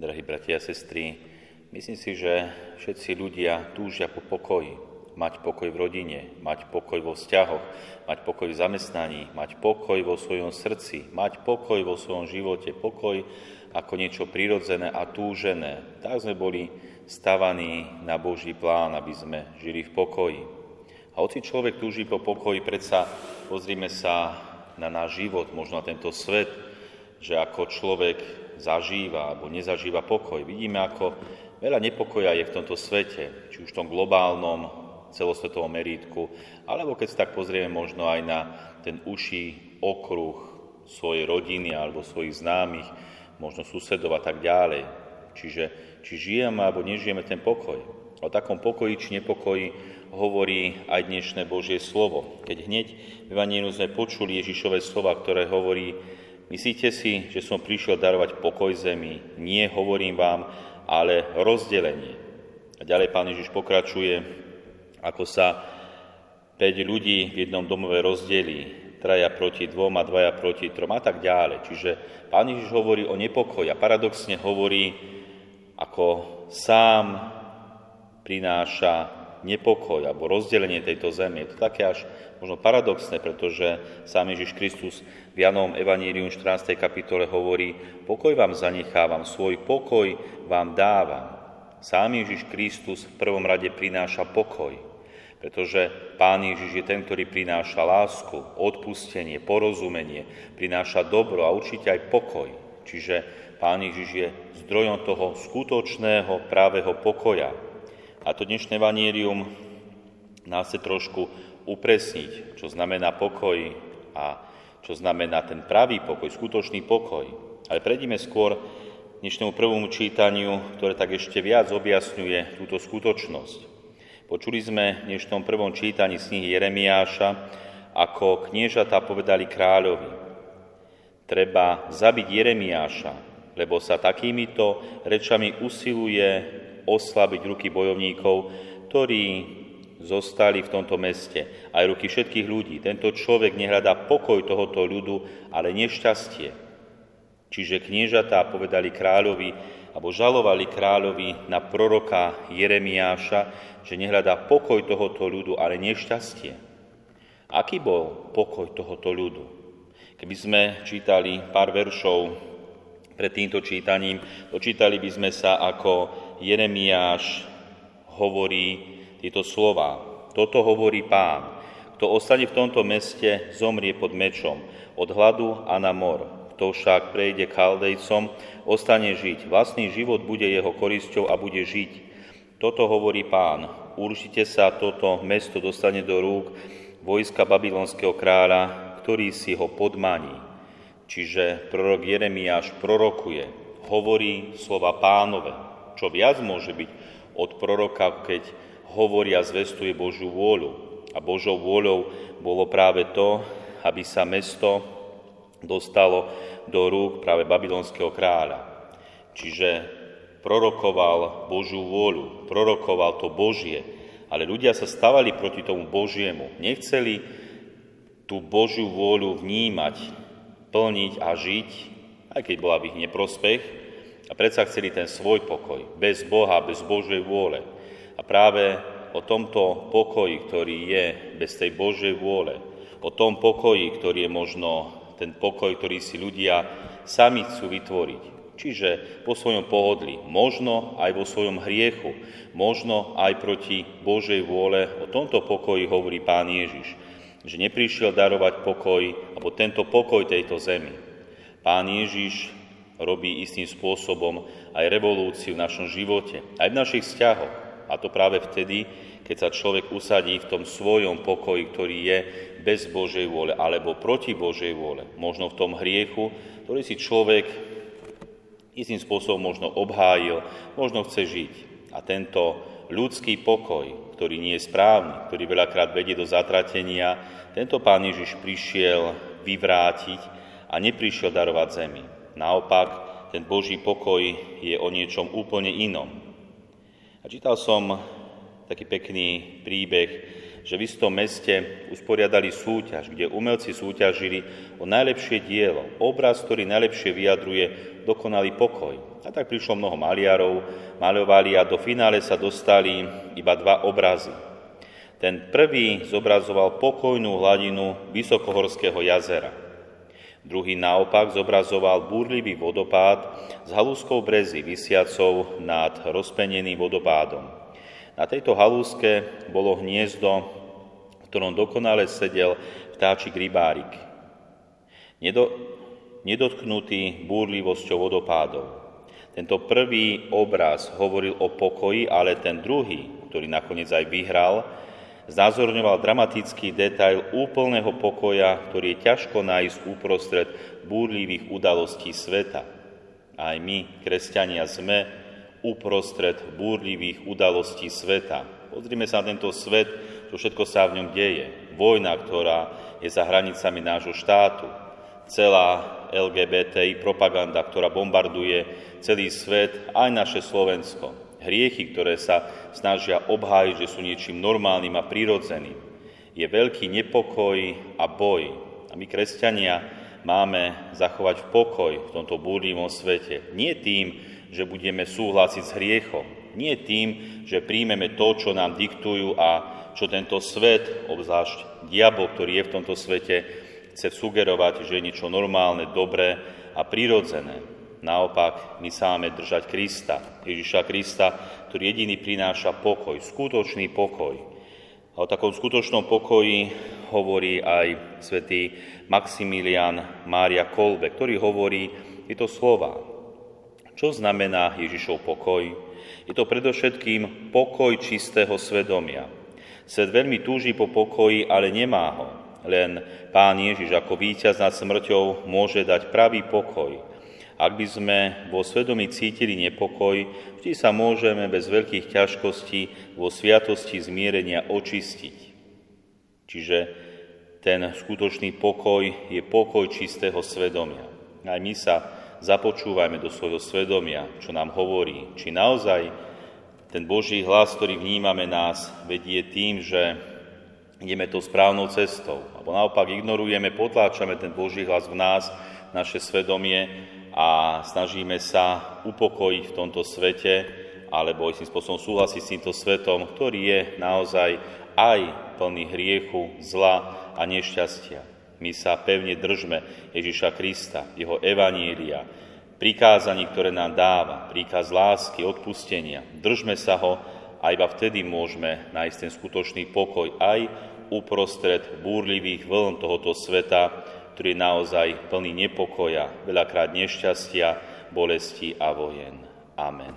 Drahí bratia a sestry, myslím si, že všetci ľudia túžia po pokoji. Mať pokoj v rodine, mať pokoj vo vzťahoch, mať pokoj v zamestnaní, mať pokoj vo svojom srdci, mať pokoj vo svojom živote, pokoj ako niečo prirodzené a túžené. Tak sme boli stavaní na Boží plán, aby sme žili v pokoji. A hoci človek túži po pokoji, predsa pozrime sa na náš život, možno na tento svet, že ako človek zažíva alebo nezažíva pokoj. Vidíme, ako veľa nepokoja je v tomto svete, či už v tom globálnom, celosvetovom merítku, alebo keď sa tak pozrieme možno aj na ten uší okruh svojej rodiny alebo svojich známych, možno susedov a tak ďalej. Čiže či žijeme alebo nežijeme ten pokoj. O takom pokoji či nepokoji hovorí aj dnešné Božie slovo. Keď hneď v Evangeliu sme počuli Ježišové slova, ktoré hovorí, Myslíte si, že som prišiel darovať pokoj zemi? Nie, hovorím vám, ale rozdelenie. A ďalej pán Ježiš pokračuje, ako sa 5 ľudí v jednom domove rozdelí, traja proti dvom dvaja proti trom a tak ďalej. Čiže pán Ježiš hovorí o nepokoji a paradoxne hovorí, ako sám prináša nepokoj alebo rozdelenie tejto zeme. Je to také až možno paradoxné, pretože sám Ježiš Kristus v Janovom Evaníliu 14. kapitole hovorí, pokoj vám zanechávam, svoj pokoj vám dávam. Sám Ježiš Kristus v prvom rade prináša pokoj, pretože Pán Ježiš je ten, ktorý prináša lásku, odpustenie, porozumenie, prináša dobro a určite aj pokoj. Čiže Pán Ježiš je zdrojom toho skutočného, právého pokoja, a to dnešné vanírium nás chce trošku upresniť, čo znamená pokoj a čo znamená ten pravý pokoj, skutočný pokoj. Ale prejdime skôr dnešnému prvému čítaniu, ktoré tak ešte viac objasňuje túto skutočnosť. Počuli sme v dnešnom prvom čítaní knihy Jeremiáša, ako kniežatá povedali kráľovi. Treba zabiť Jeremiáša, lebo sa takýmito rečami usiluje oslabiť ruky bojovníkov, ktorí zostali v tomto meste, aj ruky všetkých ľudí. Tento človek nehľadá pokoj tohoto ľudu, ale nešťastie. Čiže kniežatá povedali kráľovi, alebo žalovali kráľovi na proroka Jeremiáša, že nehľadá pokoj tohoto ľudu, ale nešťastie. Aký bol pokoj tohoto ľudu? Keby sme čítali pár veršov pred týmto čítaním, dočítali by sme sa, ako Jeremiáš hovorí tieto slova. Toto hovorí pán. Kto ostane v tomto meste, zomrie pod mečom, od hladu a na mor. Kto však prejde kaldejcom, ostane žiť. Vlastný život bude jeho korisťou a bude žiť. Toto hovorí pán. Určite sa toto mesto dostane do rúk vojska babylonského kráľa, ktorý si ho podmaní. Čiže prorok Jeremiáš prorokuje, hovorí slova pánové. Čo viac môže byť od proroka, keď hovorí a zvestuje Božiu vôľu. A Božou vôľou bolo práve to, aby sa mesto dostalo do rúk práve babylonského kráľa. Čiže prorokoval Božiu vôľu, prorokoval to Božie, ale ľudia sa stavali proti tomu Božiemu. Nechceli tú Božiu vôľu vnímať, plniť a žiť, aj keď bola v ich neprospech, a predsa chceli ten svoj pokoj, bez Boha, bez Božej vôle. A práve o tomto pokoji, ktorý je bez tej Božej vôle, o tom pokoji, ktorý je možno ten pokoj, ktorý si ľudia sami chcú vytvoriť. Čiže po svojom pohodli, možno aj vo svojom hriechu, možno aj proti Božej vôle. O tomto pokoji hovorí Pán Ježiš, že neprišiel darovať pokoj, alebo tento pokoj tejto zemi. Pán Ježiš robí istým spôsobom aj revolúciu v našom živote, aj v našich vzťahoch. A to práve vtedy, keď sa človek usadí v tom svojom pokoji, ktorý je bez Božej vôle alebo proti Božej vôle. Možno v tom hriechu, ktorý si človek istým spôsobom možno obhájil, možno chce žiť. A tento ľudský pokoj, ktorý nie je správny, ktorý veľakrát vedie do zatratenia, tento pán Ježiš prišiel vyvrátiť a neprišiel darovať zemi. Naopak, ten Boží pokoj je o niečom úplne inom. A čítal som taký pekný príbeh že v istom meste usporiadali súťaž, kde umelci súťažili o najlepšie dielo, obraz, ktorý najlepšie vyjadruje dokonalý pokoj. A tak prišlo mnoho maliarov, malovali a do finále sa dostali iba dva obrazy. Ten prvý zobrazoval pokojnú hladinu Vysokohorského jazera. Druhý naopak zobrazoval búrlivý vodopád s halúskou brezy vysiacou nad rozpeneným vodopádom. Na tejto halúske bolo hniezdo, v ktorom dokonale sedel vtáčik rybárik. Nedo, nedotknutý búrlivosťou vodopádov. Tento prvý obraz hovoril o pokoji, ale ten druhý, ktorý nakoniec aj vyhral, znázorňoval dramatický detail úplného pokoja, ktorý je ťažko nájsť úprostred búrlivých udalostí sveta. Aj my, kresťania, sme uprostred búrlivých udalostí sveta. Pozrime sa na tento svet, čo všetko sa v ňom deje. Vojna, ktorá je za hranicami nášho štátu. Celá LGBTI propaganda, ktorá bombarduje celý svet, aj naše Slovensko hriechy, ktoré sa snažia obhájiť, že sú niečím normálnym a prírodzeným. Je veľký nepokoj a boj. A my, kresťania, máme zachovať pokoj v tomto búrlivom svete. Nie tým, že budeme súhlasiť s hriechom. Nie tým, že príjmeme to, čo nám diktujú a čo tento svet, obzvlášť diabol, ktorý je v tomto svete, chce sugerovať, že je niečo normálne, dobré a prírodzené. Naopak, my sa máme držať Krista, Ježiša Krista, ktorý jediný prináša pokoj, skutočný pokoj. A o takom skutočnom pokoji hovorí aj svätý Maximilian Mária Kolbe, ktorý hovorí tieto slova. Čo znamená Ježišov pokoj? Je to predovšetkým pokoj čistého svedomia. Svet veľmi túži po pokoji, ale nemá ho. Len Pán Ježiš ako víťaz nad smrťou môže dať pravý pokoj, ak by sme vo svedomí cítili nepokoj, vždy sa môžeme bez veľkých ťažkostí vo sviatosti zmierenia očistiť. Čiže ten skutočný pokoj je pokoj čistého svedomia. Aj my sa započúvajme do svojho svedomia, čo nám hovorí, či naozaj ten Boží hlas, ktorý vnímame nás, vedie tým, že ideme tou správnou cestou. Alebo naopak ignorujeme, potláčame ten Boží hlas v nás, naše svedomie a snažíme sa upokojiť v tomto svete, alebo istým spôsobom súhlasiť s týmto svetom, ktorý je naozaj aj plný hriechu, zla a nešťastia. My sa pevne držme Ježiša Krista, jeho evanília, prikázaní, ktoré nám dáva, príkaz lásky, odpustenia. Držme sa ho a iba vtedy môžeme nájsť ten skutočný pokoj aj uprostred búrlivých vln tohoto sveta, ktorý je naozaj plný nepokoja, veľakrát nešťastia, bolesti a vojen. Amen.